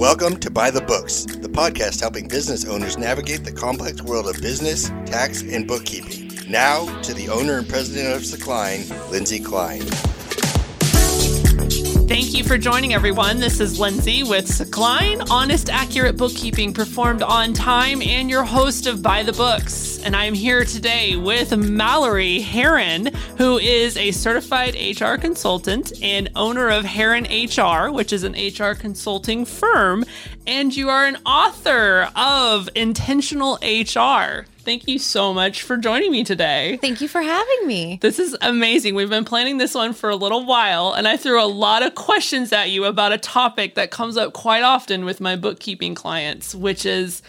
Welcome to By the Books, the podcast helping business owners navigate the complex world of business, tax, and bookkeeping. Now to the owner and president of Secline, Lindsay Klein. Thank you for joining, everyone. This is Lindsay with Secline, honest, accurate bookkeeping performed on time, and your host of By the Books. And I'm here today with Mallory Heron, who is a certified HR consultant and owner of Heron HR, which is an HR consulting firm. And you are an author of Intentional HR. Thank you so much for joining me today. Thank you for having me. This is amazing. We've been planning this one for a little while, and I threw a lot of questions at you about a topic that comes up quite often with my bookkeeping clients, which is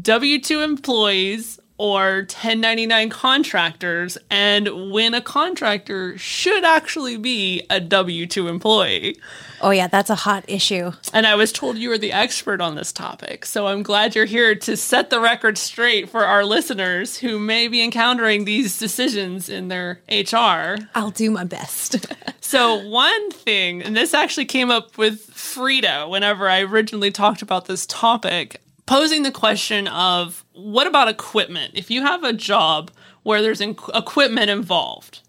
W 2 employees or 1099 contractors, and when a contractor should actually be a W 2 employee. Oh, yeah, that's a hot issue. And I was told you were the expert on this topic. So I'm glad you're here to set the record straight for our listeners who may be encountering these decisions in their HR. I'll do my best. so, one thing, and this actually came up with Frida whenever I originally talked about this topic, posing the question of what about equipment? If you have a job where there's equipment involved,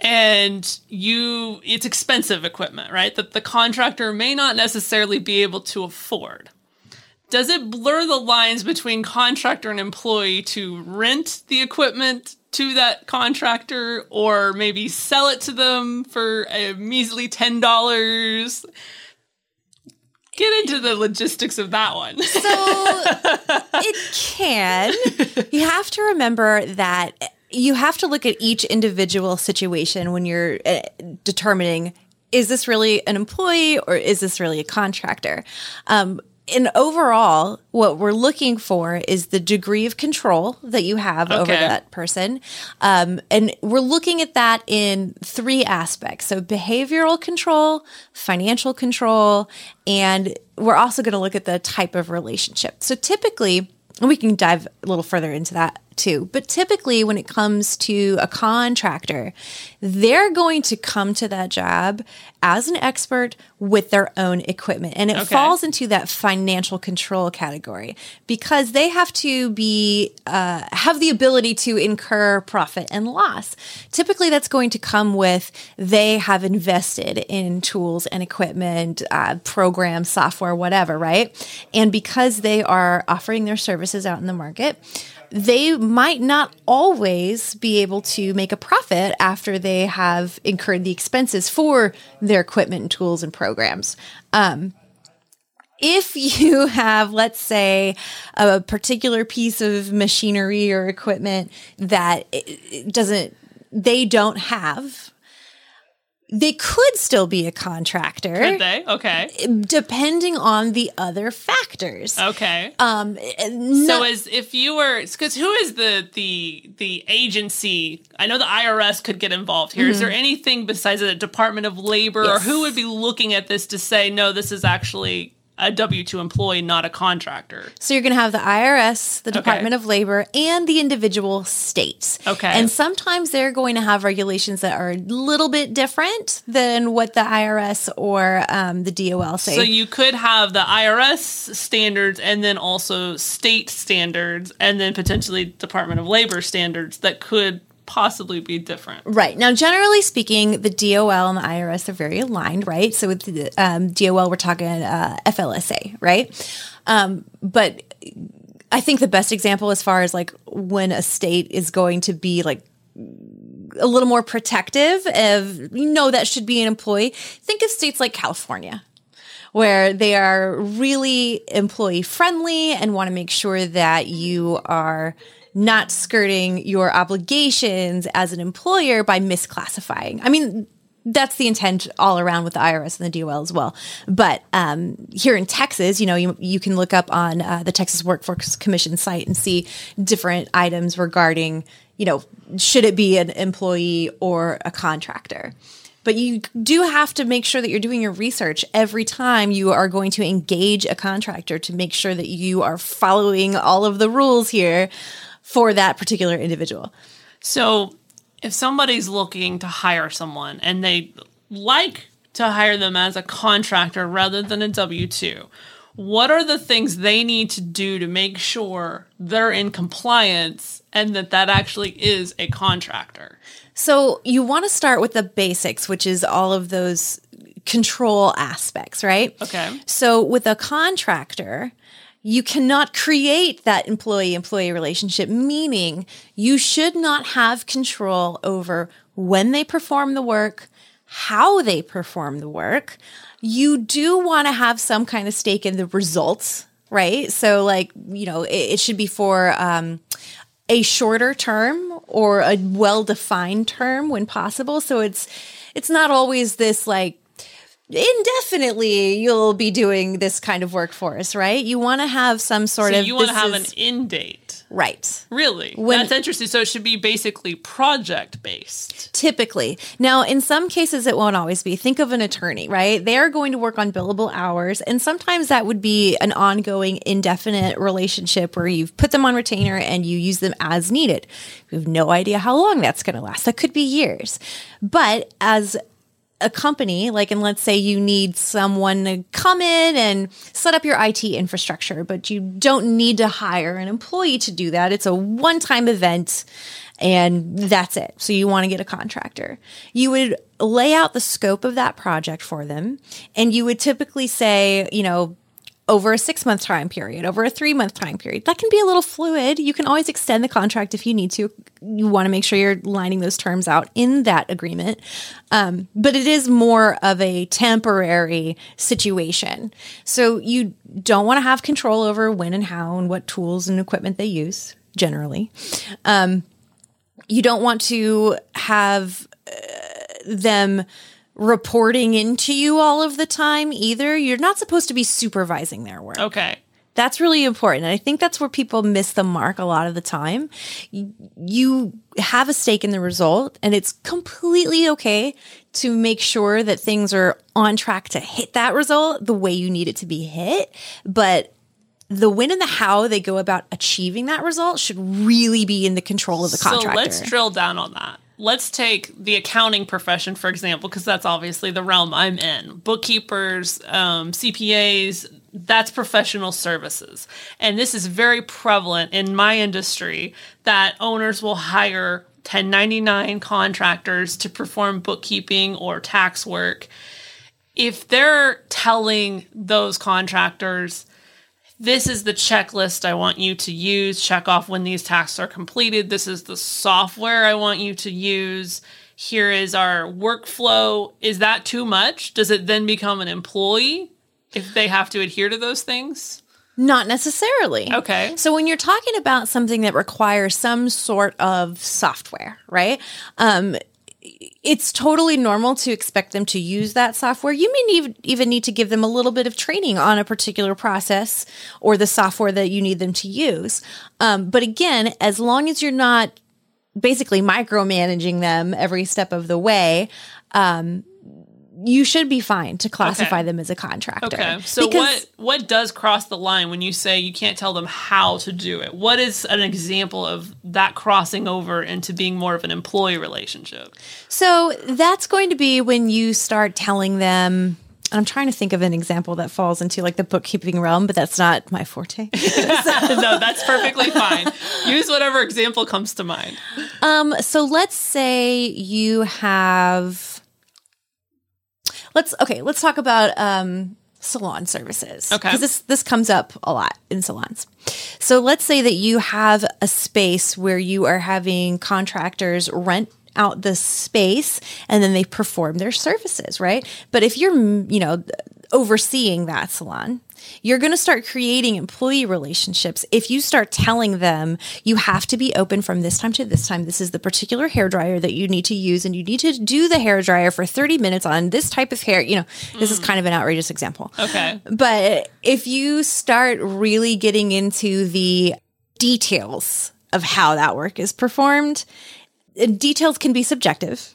and you it's expensive equipment right that the contractor may not necessarily be able to afford does it blur the lines between contractor and employee to rent the equipment to that contractor or maybe sell it to them for a measly $10 get into the logistics of that one. so it can. You have to remember that you have to look at each individual situation when you're uh, determining is this really an employee or is this really a contractor? Um, and overall, what we're looking for is the degree of control that you have okay. over that person. Um, and we're looking at that in three aspects. So behavioral control, financial control, and we're also going to look at the type of relationship. So typically, and we can dive a little further into that too. But typically, when it comes to a contractor, they're going to come to that job as an expert with their own equipment. And it okay. falls into that financial control category because they have to be, uh, have the ability to incur profit and loss. Typically, that's going to come with they have invested in tools and equipment, uh, programs, software, whatever, right? And because they are offering their services out in the market, they might not always be able to make a profit after they have incurred the expenses for their equipment and tools and programs. Um, if you have, let's say, a particular piece of machinery or equipment that doesn't, they don't have, they could still be a contractor. Could they? Okay. Depending on the other factors. Okay. Um. So as if you were, because who is the the the agency? I know the IRS could get involved here. Mm-hmm. Is there anything besides the Department of Labor, yes. or who would be looking at this to say no? This is actually a W 2 employee, not a contractor. So you're going to have the IRS, the Department okay. of Labor, and the individual states. Okay. And sometimes they're going to have regulations that are a little bit different than what the IRS or um, the DOL say. So you could have the IRS standards and then also state standards and then potentially Department of Labor standards that could possibly be different. Right. Now, generally speaking, the DOL and the IRS are very aligned, right? So with the um, DOL, we're talking uh, FLSA, right? Um, but I think the best example as far as like when a state is going to be like a little more protective of, you know, that should be an employee, think of states like California, where they are really employee friendly and want to make sure that you are not skirting your obligations as an employer by misclassifying. I mean, that's the intent all around with the IRS and the DOL as well. But um, here in Texas, you know, you, you can look up on uh, the Texas Workforce Commission site and see different items regarding, you know, should it be an employee or a contractor. But you do have to make sure that you're doing your research every time you are going to engage a contractor to make sure that you are following all of the rules here for that particular individual. So, if somebody's looking to hire someone and they like to hire them as a contractor rather than a W 2, what are the things they need to do to make sure they're in compliance and that that actually is a contractor? So you want to start with the basics, which is all of those control aspects, right? Okay. So with a contractor, you cannot create that employee employee relationship, meaning you should not have control over when they perform the work, how they perform the work. You do want to have some kind of stake in the results, right? So, like, you know, it, it should be for, um, a shorter term or a well-defined term when possible. So it's it's not always this like indefinitely you'll be doing this kind of work for us, right? You want to have some sort So of you want to have is- an end date. right. Really? When- That's interesting. So it should be basically project based. Typically. Now, in some cases, it won't always be. Think of an attorney, right? They're going to work on billable hours. And sometimes that would be an ongoing, indefinite relationship where you've put them on retainer and you use them as needed. You have no idea how long that's going to last. That could be years. But as a company, like, and let's say you need someone to come in and set up your IT infrastructure, but you don't need to hire an employee to do that. It's a one time event and that's it. So you want to get a contractor. You would lay out the scope of that project for them and you would typically say, you know, over a six month time period, over a three month time period. That can be a little fluid. You can always extend the contract if you need to. You want to make sure you're lining those terms out in that agreement. Um, but it is more of a temporary situation. So you don't want to have control over when and how and what tools and equipment they use generally. Um, you don't want to have uh, them reporting into you all of the time either. You're not supposed to be supervising their work. Okay. That's really important. And I think that's where people miss the mark a lot of the time. You have a stake in the result, and it's completely okay to make sure that things are on track to hit that result the way you need it to be hit. But the when and the how they go about achieving that result should really be in the control of the contractor. So let's drill down on that. Let's take the accounting profession, for example, because that's obviously the realm I'm in. Bookkeepers, um, CPAs, that's professional services. And this is very prevalent in my industry that owners will hire 1099 contractors to perform bookkeeping or tax work. If they're telling those contractors, this is the checklist I want you to use. Check off when these tasks are completed. This is the software I want you to use. Here is our workflow. Is that too much? Does it then become an employee if they have to adhere to those things? Not necessarily. Okay. So when you're talking about something that requires some sort of software, right? Um, it's totally normal to expect them to use that software. You may need, even need to give them a little bit of training on a particular process or the software that you need them to use. Um, but again, as long as you're not basically micromanaging them every step of the way, um, you should be fine to classify Okay. them as a contractor. Okay. So what what does cross the line when you say you can't tell them how to do it? What is an example of that crossing over into being more of an employee relationship? So that's going to be when you start telling them. I'm trying to think of an example that falls into like the bookkeeping realm, but that's not my forte. no, that's perfectly fine. Use whatever example comes to mind. um, so let's say you have. Let's okay. Let's talk about um, salon services. Okay. because this this comes up a lot in salons. So let's say that you have a space where you are having contractors rent out the space and then they perform their services, right? But if you're, you know, overseeing that salon, you're going to start creating employee relationships. If you start telling them you have to be open from this time to this time, this is the particular hair dryer that you need to use, and you need to do the hair dryer for 30 minutes on this type of hair. You know, this is kind of an outrageous example. Okay. But if you start really getting into the details of how that work is performed, uh, details can be subjective.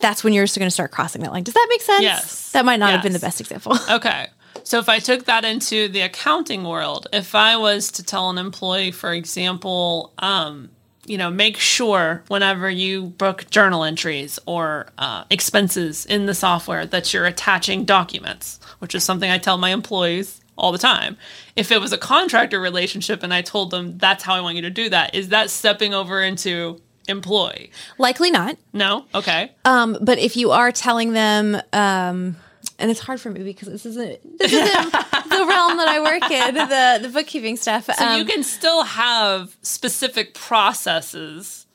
That's when you're going to start crossing that line. Does that make sense? Yes. That might not have been the best example. Okay. So if I took that into the accounting world, if I was to tell an employee, for example, um, you know, make sure whenever you book journal entries or uh, expenses in the software that you're attaching documents, which is something I tell my employees all the time. If it was a contractor relationship and I told them that's how I want you to do that, is that stepping over into employee? Likely not. No? Okay. Um, but if you are telling them, um, and it's hard for me because this isn't this isn't the realm that I work in, the the bookkeeping stuff. So Um, you can still have specific processes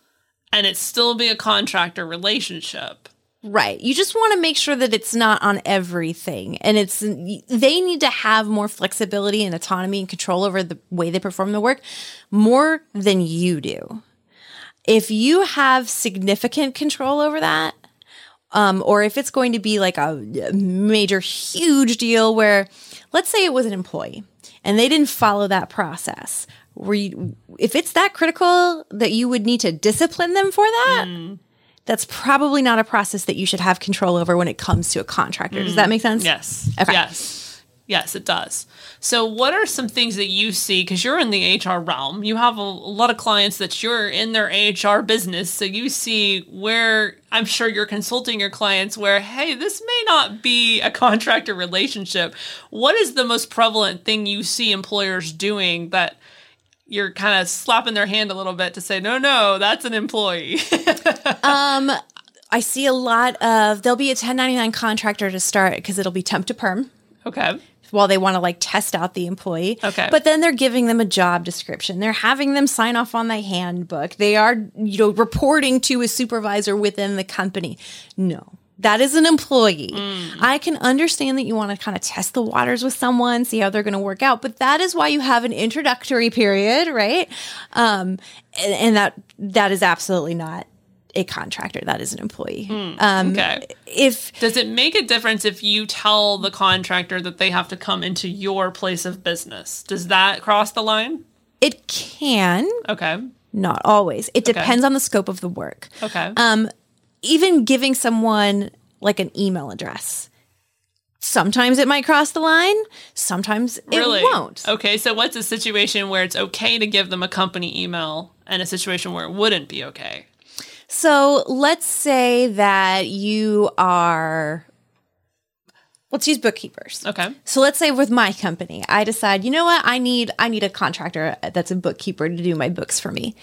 and it still be a contractor relationship. Right. You just want to make sure that it's not on everything. And it's they need to have more flexibility and autonomy and control over the way they perform the work more than you do. If you have significant control over that, um, or if it's going to be like a major, huge deal where, let's say it was an employee and they didn't follow that process, where you, if it's that critical that you would need to discipline them for that, that's probably not a process that you should have control over when it comes to a contractor. Does that make sense? Yes. Okay. Yes. Yes, it does. So, what are some things that you see? Because you're in the HR realm, you have a, a lot of clients that you're in their HR business. So, you see where I'm sure you're consulting your clients where, hey, this may not be a contractor relationship. What is the most prevalent thing you see employers doing that you're kind of slapping their hand a little bit to say, no, no, that's an employee? um, I see a lot of there'll be a 1099 contractor to start because it'll be temp to perm okay. While they want to like test out the employee. Okay. But then they're giving them a job description. They're having them sign off on the handbook. They are, you know, reporting to a supervisor within the company. No. That is an employee. I can understand that you want to kind of test the waters with someone, see how they're going to work out, but that is why you have an introductory period, right? Um, and, and that that is absolutely not a contractor. That is an employee. Um, Okay. If Does it make a difference if you tell the contractor that they have to come into your place of business? Does that cross the line? it can, Okay. not always. It depends on the scope of the work. Okay. Um, even giving someone like an email address. Sometimes it might cross the line, sometimes it really? won't. Okay. So, what's a situation where it's okay to give them a company email and a situation where it wouldn't be okay? So let's say that you are, let's use bookkeepers. Okay. So let's say with my company, I decide, you know what, I need I need a contractor that's a bookkeeper to do my books for me.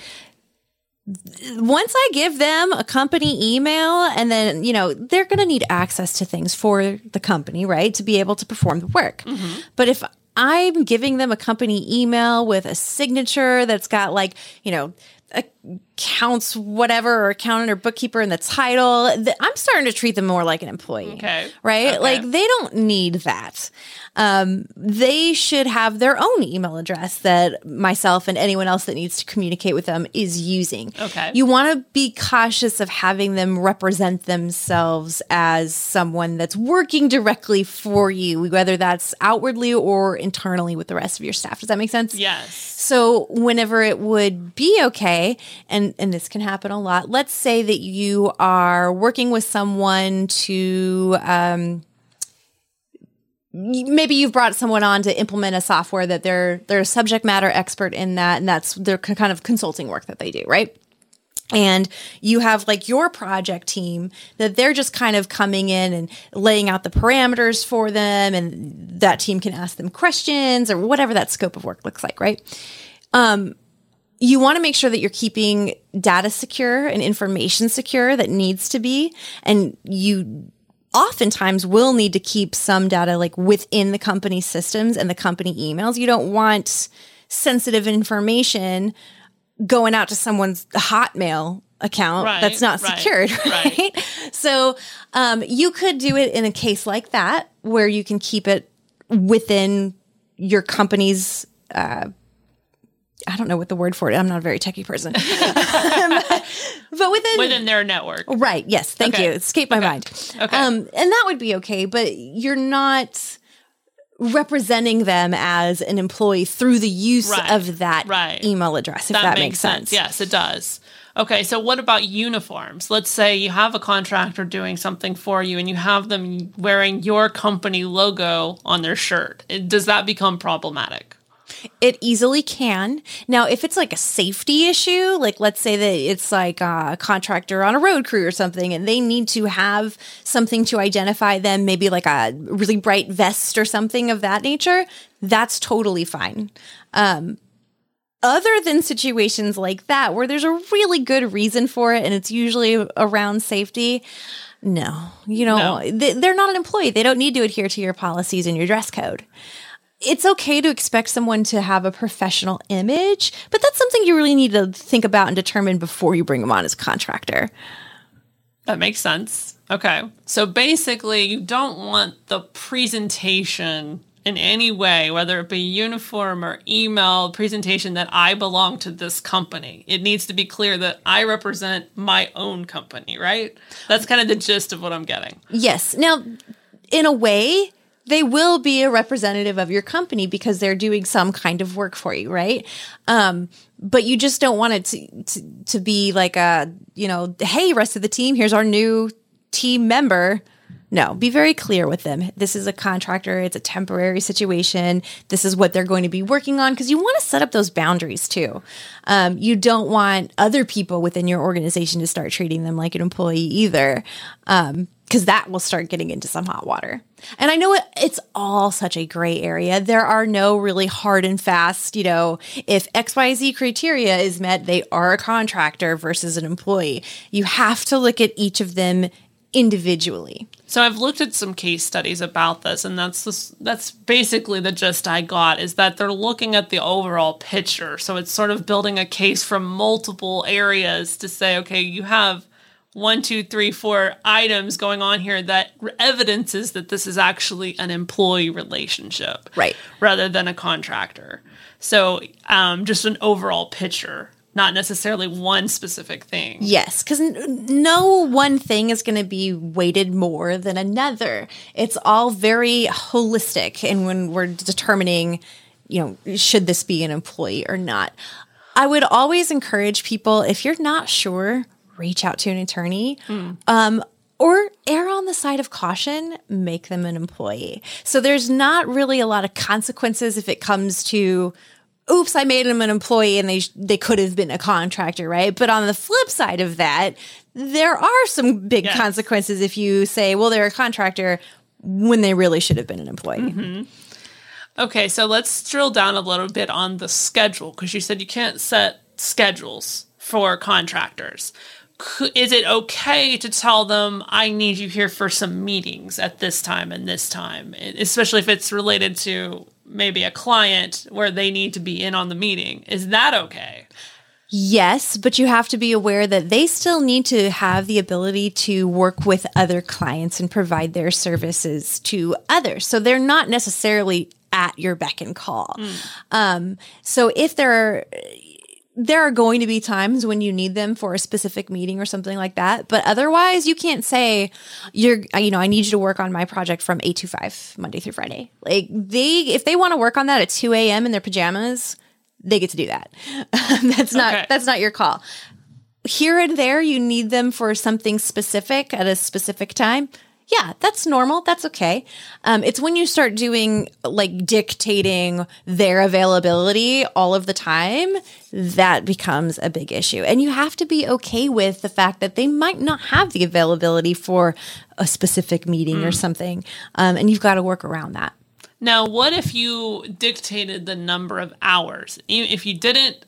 Once I give them a company email and then, you know, they're going to need access to things for the company, right? To be able to perform the work. Mm-hmm. But if I'm giving them a company email with a signature that's got like, you know, accounts whatever or accountant or bookkeeper in the title, I'm starting to treat them more like an employee. Okay. Right? Okay. Like they don't need that. Um, they should have their own email address that myself and anyone else that needs to communicate with them is using. Okay. You want to be cautious of having them represent themselves as someone that's working directly for you, whether that's outwardly or internally with the rest of your staff. Does that make sense? Yes. So whenever it would be okay, and and this can happen a lot. Let's say that you are working with someone to. Um, Maybe you've brought someone on to implement a software that they're they're a subject matter expert in that, and that's their kind of consulting work that they do, right? and you have like your project team that they're just kind of coming in and laying out the parameters for them and that team can ask them questions or whatever that scope of work looks like right um, you want to make sure that you're keeping data secure and information secure that needs to be and you oftentimes will need to keep some data like within the company systems and the company emails you don't want sensitive information going out to someone's hotmail account Right, that's not right, secured right. right, so um, you could do it in a case like that where you can keep it within your company's uh, I don't know what the word for it. I'm not a very techie person, but within Within their network. Right. Yes. Thank Okay. you. Escape escaped my mind. Okay. Um, and that would be okay, but you're not representing them as an employee through the use Right. of that Right. email address, if that, makes sense. Yes, it does. Okay, so what about uniforms? Let's say you have a contractor doing something for you and you have them wearing your company logo on their shirt. Does that become problematic? It easily can. Now, if it's like a safety issue, like let's say that it's like a contractor on a road crew or something, and they need to have something to identify them, maybe like a really bright vest or something of that nature, that's totally fine. Um, other than situations like that, where there's a really good reason for it and it's usually around safety, no, you know, No. they, they're not an employee. They don't need to adhere to your policies and your dress code it's okay to expect someone to have a professional image, but that's something you really need to think about and determine before you bring them on as a contractor. That makes sense. Okay. So basically, you don't want the presentation in any way, whether it be uniform or email presentation, that I belong to this company. It needs to be clear that I represent my own company, right? That's kind of the gist of what I'm getting. Yes. Now, in a way, they will be a representative of your company because they're doing some kind of work for you, right? Um, but you just don't want it to, to, to be like a, you know, hey, rest of the team, here's our new team member. No, be very clear with them. This is a contractor, it's a temporary situation. This is what they're going to be working on because you want to set up those boundaries too. Um, you don't want other people within your organization to start treating them like an employee either. Um, because that will start getting into some hot water. And I know it, it's all such a gray area. There are no really hard and fast, you know, if XYZ criteria is met, they are a contractor versus an employee. You have to look at each of them individually. So I've looked at some case studies about this, and that's this, that's basically the gist I got is that they're looking at the overall picture. So it's sort of building a case from multiple areas to say, okay, you have one, two, three, four items going on here that evidences that this is actually an employee relationship, Right. rather than a contractor. So um, just an overall picture, not necessarily one specific thing. Yes, because n- no one thing is going to be weighted more than another. It's all very holistic. And when we're determining, you know, should this be an employee or not, I would always encourage people if you're not sure, reach out to an attorney. Um, or err on the side of caution, make them an employee. So there's not really a lot of consequences if it comes to oops, I made them an employee and they sh- they could have been a contractor, right? But on the flip side of that, there are some big Yes. consequences if you say, well, they're a contractor when they really should have been an employee. Okay, so let's drill down a little bit on the schedule because you said you can't set schedules for contractors. Is it okay to tell them, I need you here for some meetings at this time and this time, especially if it's related to maybe a client where they need to be in on the meeting? Is that okay? Yes, but you have to be aware that they still need to have the ability to work with other clients and provide their services to others. So they're not necessarily at your beck and call. Um, so if there are there are going to be times when you need them for a specific meeting or something like that. But otherwise, you can't say you're, uh, you know, I need you to work on my project from eight to five, Monday through Friday. Like they, if they want to work on that at 2 a.m. in their pajamas, they get to do that. that's not, Okay. that's not your call. Here and there, you need them for something specific at a specific time. Yeah, that's normal. That's okay. Um, it's when you start doing like dictating their availability all of the time that becomes a big issue. And you have to be okay with the fact that they might not have the availability for a specific meeting or something. Um, and you've got to work around that. Now, what if you dictated the number of hours? If you didn't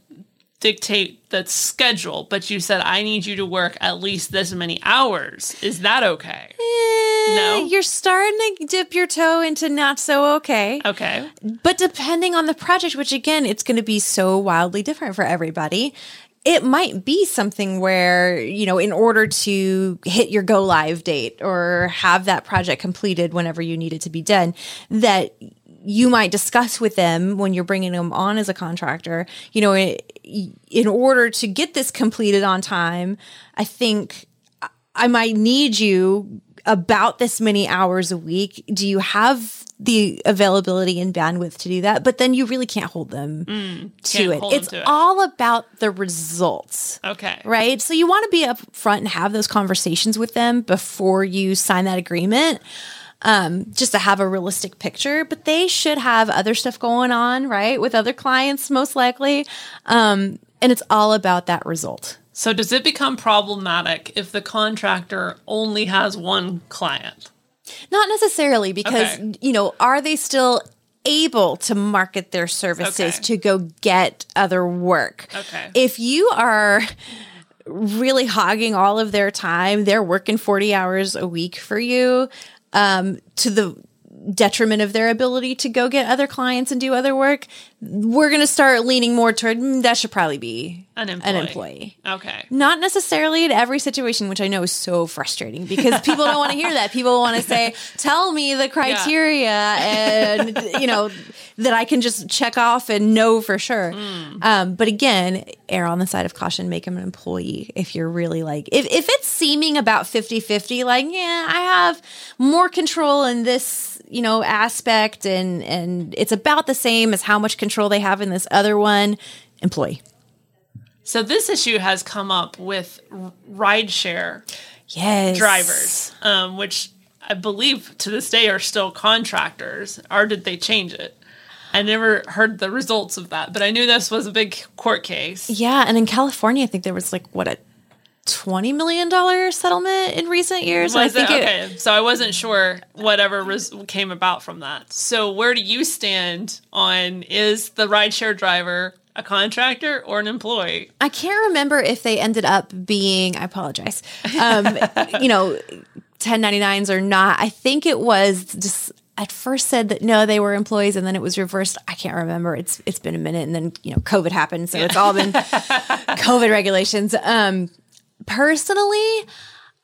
dictate the schedule, but you said, I need you to work at least this many hours, is that okay? No? Eh, You're starting to dip your toe into not so okay. Okay. But depending on the project, which again, it's going to be so wildly different for everybody, it might be something where, you know, in order to hit your go live date or have that project completed whenever you need it to be done, that you might discuss with them when you're bringing them on as a contractor, you know, in order to get this completed on time, I think I might need you about this many hours a week. Do you have the availability and bandwidth to do that? But then you really can't hold them to Mm, can't it. It's to it. all about the results. Okay. Right. So you want to be up front and have those conversations with them before you sign that agreement. Um, just to have a realistic picture. But they should have other stuff going on, right, with other clients, most likely. Um, and it's all about that result. So does it become problematic if the contractor only has one client? Not necessarily, because, Okay. you know, are they still able to market their services Okay. to go get other work? Okay. If you are really hogging all of their time, they're working 40 hours a week for you um, to the detriment of their ability to go get other clients and do other work, we're going to start leaning more toward "Mm, that should probably be An employee. an employee. Okay. Not necessarily in every situation, which I know is so frustrating because people don't want to hear that. People want to say, "Tell me the criteria," and you know that I can just check off and know for sure. Um, but again, err on the side of caution. Make them an employee if you're really like if if it's seeming about 50-50, like yeah, I have more control in this you know aspect, and and it's about the same as how much control they have in this other one. Employee. So this issue has come up with rideshare Yes. drivers, um, which I believe to this day are still contractors, or did they change it? I never heard the results of that, but I knew this was a big court case. Yeah, and in California, I think there was like what a twenty million dollar settlement in recent years. I Was it? think it, okay, so I wasn't sure whatever res- came about from that. So where do you stand on is the rideshare driver a contractor or an employee? I can't remember if they ended up being. I apologize. Um, you know, ten ninety nines or not. I think it was just at first said that no, they were employees, and then it was reversed. I can't remember. It's it's been a minute, and then you know, COVID happened, so it's all been COVID regulations. Um, personally,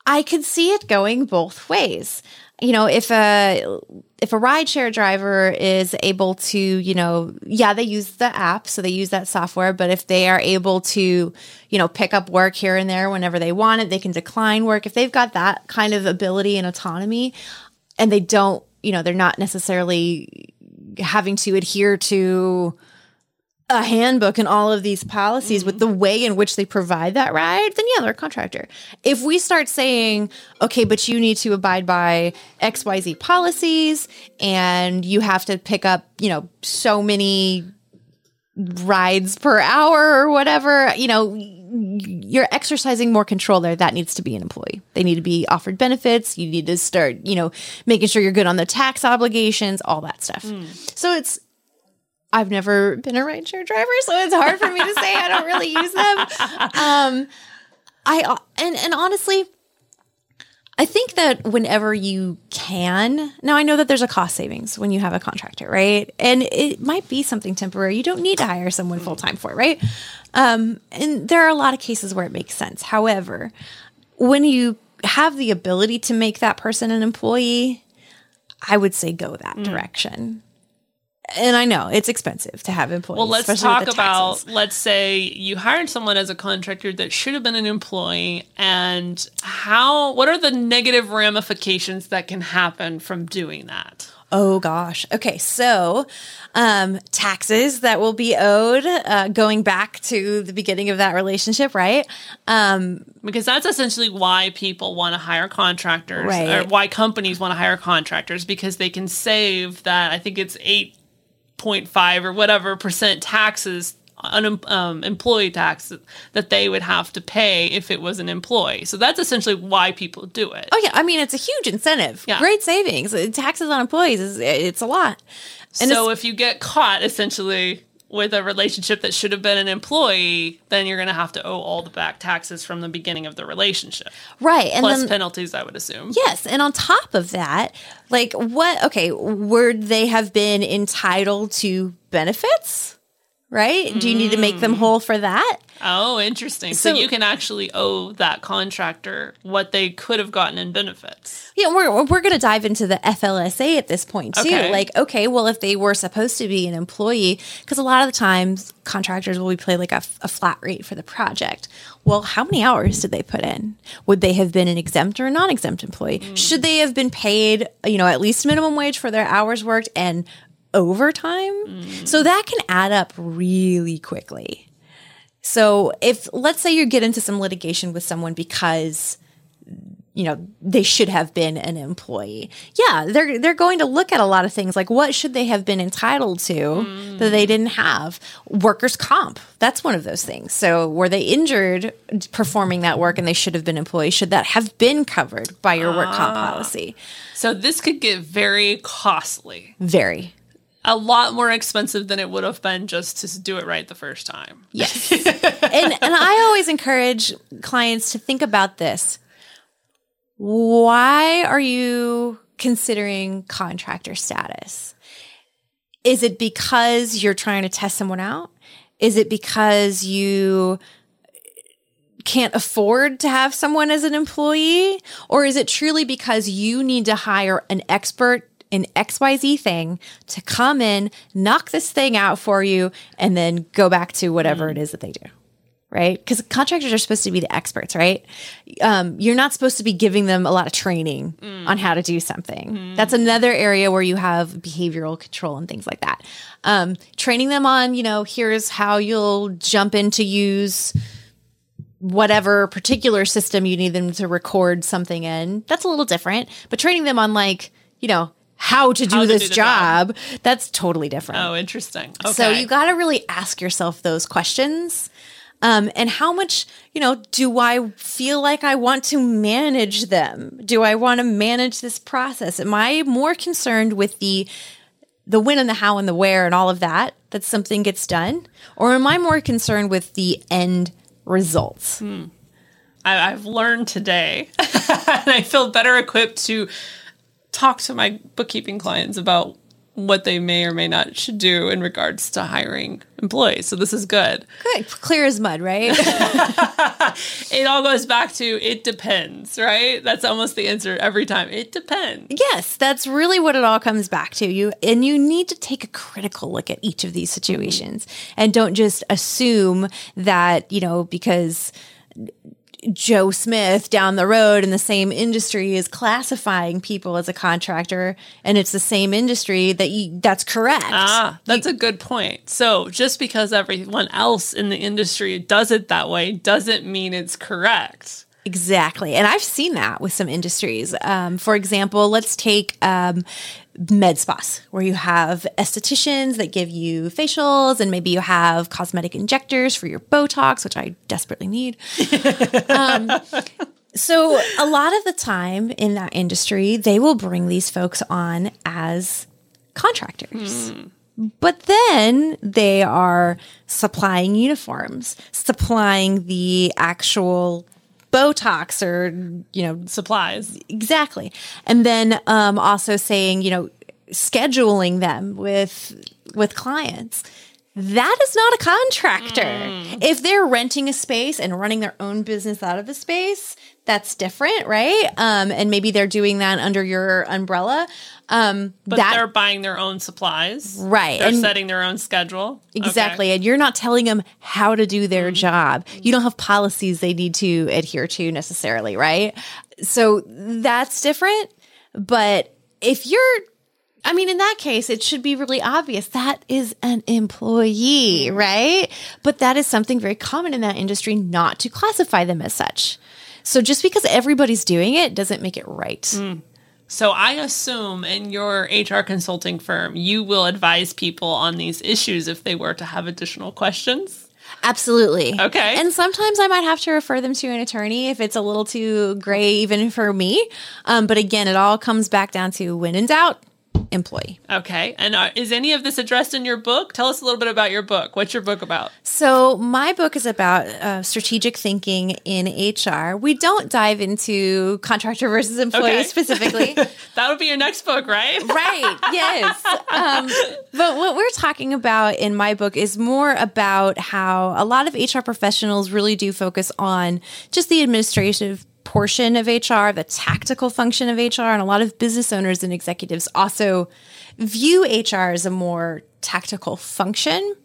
I could see it going both ways. You know, if a if a rideshare driver is able to, you know, yeah, they use the app, so they use that software, but if they are able to, you know, pick up work here and there whenever they want it, they can decline work. If they've got that kind of ability and autonomy and they don't, you know, they're not necessarily having to adhere to a handbook and all of these policies with mm-hmm. the way in which they provide that ride, then yeah, they're a contractor. If we start saying, okay, but you need to abide by XYZ policies and you have to pick up, you know, so many rides per hour or whatever, you know, you're exercising more control there. That needs to be an employee. They need to be offered benefits. You need to start, you know, making sure you're good on the tax obligations, all that stuff. Mm. So it's I've never been a rideshare driver, so it's hard for me to say I don't really use them. Um, I and and honestly, I think that whenever you can, now I know that there's a cost savings when you have a contractor, right? And it might be something temporary. You don't need to hire someone full time for, it, right? Um, and there are a lot of cases where it makes sense. However, when you have the ability to make that person an employee, I would say go that direction. And I know it's expensive to have employees. Well, let's talk about let's say you hired someone as a contractor that should have been an employee and how what are the negative ramifications that can happen from doing that? Oh gosh. Okay, so um, taxes that will be owed uh, going back to the beginning of that relationship, right? Um, Because that's essentially why people want to hire contractors Right. or why companies want to hire contractors because they can save that I think it's 8.5 or whatever percent taxes on um, employee tax that they would have to pay if it was an employee. So that's essentially why people do it. oh yeah, I mean it's a huge incentive. Yeah. Great savings. Taxes on employees is it's a lot. And so if you get caught essentially with a relationship that should have been an employee, then you're going to have to owe all the back taxes from the beginning of the relationship, right, and plus then penalties, I would assume. Yes, and on top of that, like what? Okay, would they have been entitled to benefits? Right? Do you need to make Mm. them whole for that? Oh, interesting. So, So- you can actually owe that contractor what they could have gotten in benefits. Yeah, we're we're going to dive into the FLSA at this point too. Okay. Like, okay, well, if they were supposed to be an employee, because a lot of the times contractors will be paid like a, a flat rate for the project. Well, how many hours did they put in? Would they have been an exempt or a non-exempt employee? Should they have been paid, you know, at least minimum wage for their hours worked and overtime? So that can add up really quickly. So if let's say you get into some litigation with someone because you know they should have been an employee yeah they're they're going to look at a lot of things like what should they have been entitled to mm. that they didn't have workers comp that's one of those things so were they injured performing that work and they should have been employees should that have been covered by your work comp ah. policy so this could get very costly very a lot more expensive than it would have been just to do it right the first time. Yes. and and I always encourage clients to think about this why are you considering contractor status? Is it because you're trying to test someone out? Is it because you can't afford to have someone as an employee? Or is it truly because you need to hire an expert in XYZ thing to come in, knock this thing out for you, and then go back to whatever mm. it is that they do? right? Because contractors are supposed to be the experts, right? Um, you're not supposed to be giving them a lot of training mm. on how to do something. Mm. That's another area where you have behavioral control and things like that. Um, training them on, you know, here's how you'll jump in to use whatever particular system you need them to record something in. That's a little different. But training them on, like, you know, how to do how this to do job, job, that's totally different. Oh, interesting. Okay. So you got to really ask yourself those questions um, and how much, you know, do I feel like I want to manage them? Do I want to manage this process? Am I more concerned with the the when and the how and the where and all of that that something gets done, or am I more concerned with the end results? Hmm. I, have learned today, and I feel better equipped to talk to my bookkeeping clients about what they may or may not should do in regards to hiring employees. So this is good. Good. Clear as mud, right? it all goes back to it depends, right? That's almost the answer every time. It depends. Yes, that's really what it all comes back to. You and you need to take a critical look at each of these situations and don't just assume that, you know, because Joe Smith down the road in the same industry is classifying people as a contractor and it's the same industry that you, that's correct. Ah, that's you, a good point. So just because everyone else in the industry does it that way doesn't mean it's correct. Exactly. And I've seen that with some industries. Um, for example, let's take um, med spas where you have estheticians that give you facials and maybe you have cosmetic injectors for your botox which i desperately need um, so a lot of the time in that industry they will bring these folks on as contractors mm. But then they are supplying uniforms, supplying the actual Botox or, you know, supplies. Exactly. And then um, also saying, you know, scheduling them with with clients. That is not a contractor. Mm. If they're renting a space and running their own business out of the space, that's different, right? Um, and maybe they're doing that under your umbrella. Um, but that, they're buying their own supplies, right? They're and setting their own schedule, exactly. Okay. And you're not telling them how to do their mm-hmm. job. You don't have policies they need to adhere to necessarily, right? So that's different. But if you're I mean, in that case, it should be really obvious that is an employee, right? But that is something very common in that industry not to classify them as such. So just because everybody's doing it doesn't make it right. Mm. So I assume in your HR consulting firm, you will advise people on these issues if they were to have additional questions. Absolutely. Okay. And sometimes I might have to refer them to an attorney if it's a little too gray, even for me. Um, but again, it all comes back down to when in doubt, employee. Okay. And uh, is any of this addressed in your book? Tell us a little bit about your book. What's your book about? So, my book is about uh, strategic thinking in HR. We don't dive into contractor versus employee okay. specifically. that would be your next book, right? right. Yes. Um, but what we're talking about in my book is more about how a lot of HR professionals really do focus on just the administrative portion of HR, the tactical function of HR, and a lot of business owners and executives also view HR as a more tactical function.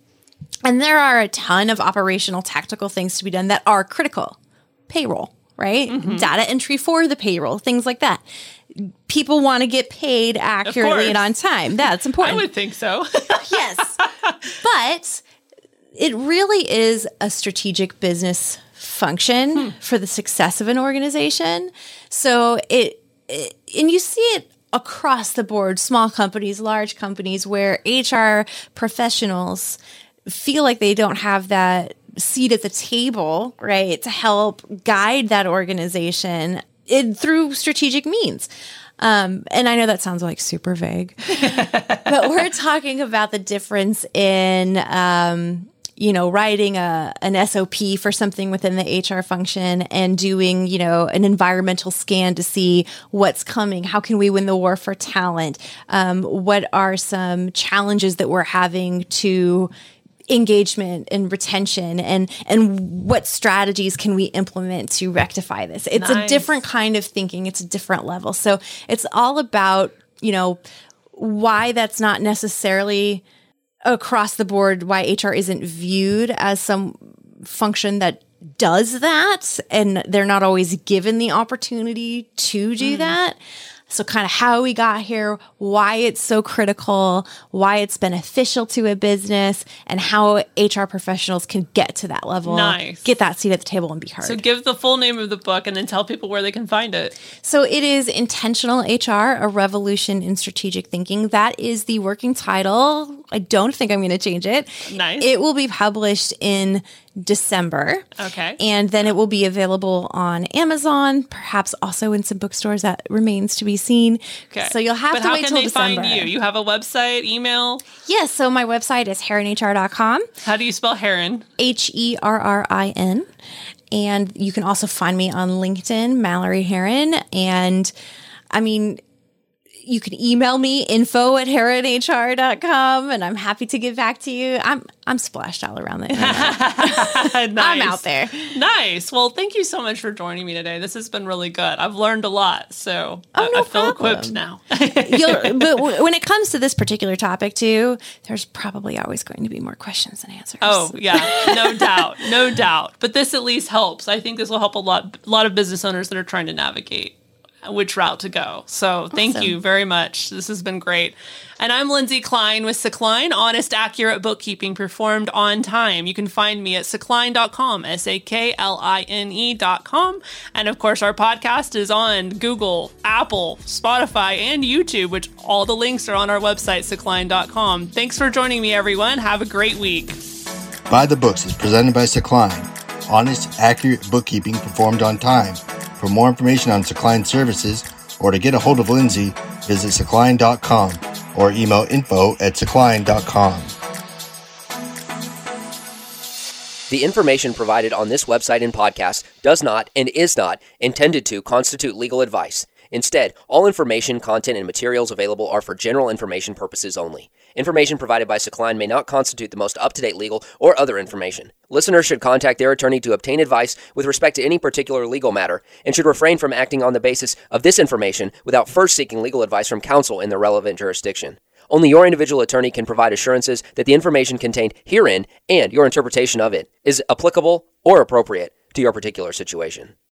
And there are a ton of operational tactical things to be done that are critical. Payroll, right? Mm-hmm. Data entry for the payroll, things like that. People want to get paid accurately and on time. That's important. I would think so. yes. But it really is a strategic business function hmm. for the success of an organization. So it, it and you see it across the board, small companies, large companies, where HR professionals feel like they don't have that seat at the table, right, to help guide that organization in, through strategic means. Um, and I know that sounds like super vague, but we're talking about the difference in, um, you know, writing a an SOP for something within the HR function and doing, you know, an environmental scan to see what's coming. How can we win the war for talent? Um, what are some challenges that we're having to engagement and retention and and what strategies can we implement to rectify this it's nice. a different kind of thinking it's a different level so it's all about you know why that's not necessarily across the board why hr isn't viewed as some function that does that and they're not always given the opportunity to do mm. that so, kind of how we got here, why it's so critical, why it's beneficial to a business, and how HR professionals can get to that level. Nice. Get that seat at the table and be heard. So, give the full name of the book and then tell people where they can find it. So, it is Intentional HR, A Revolution in Strategic Thinking. That is the working title. I don't think I'm going to change it. Nice. It will be published in December. Okay. And then it will be available on Amazon, perhaps also in some bookstores. That remains to be seen. Okay. So you'll have but to wait till December. How can they find you? You have a website, email? Yes. So my website is herrinhr.com. How do you spell Herrin? H E R R I N. And you can also find me on LinkedIn, Mallory Herrin. And I mean, you can email me info at herrinhr.com and I'm happy to get back to you. I'm I'm splashed all around the nice. I'm out there. Nice. Well, thank you so much for joining me today. This has been really good. I've learned a lot, so oh, I, no I feel problem. equipped now. but when it comes to this particular topic, too, there's probably always going to be more questions than answers. Oh yeah, no doubt, no doubt. But this at least helps. I think this will help a lot, a lot of business owners that are trying to navigate which route to go. So thank you very much. This has been great. And I'm Lindsay Klein with Sakline, honest, accurate bookkeeping performed on time. You can find me at sakline.com, S A K L I N E.com. And of course, our podcast is on Google, Apple, Spotify, and YouTube, which all the links are on our website, sakline.com. Thanks for joining me, everyone. Have a great week. By the Books is presented by Sakline, honest, accurate bookkeeping performed on time. For more information on Sakline services or to get a hold of Lindsay, visit sakline.com or email info at sakline.com. The information provided on this website and podcast does not and is not intended to constitute legal advice. Instead, all information, content, and materials available are for general information purposes only. Information provided by Sakline may not constitute the most up to date legal or other information. Listeners should contact their attorney to obtain advice with respect to any particular legal matter and should refrain from acting on the basis of this information without first seeking legal advice from counsel in the relevant jurisdiction. Only your individual attorney can provide assurances that the information contained herein and your interpretation of it is applicable or appropriate to your particular situation.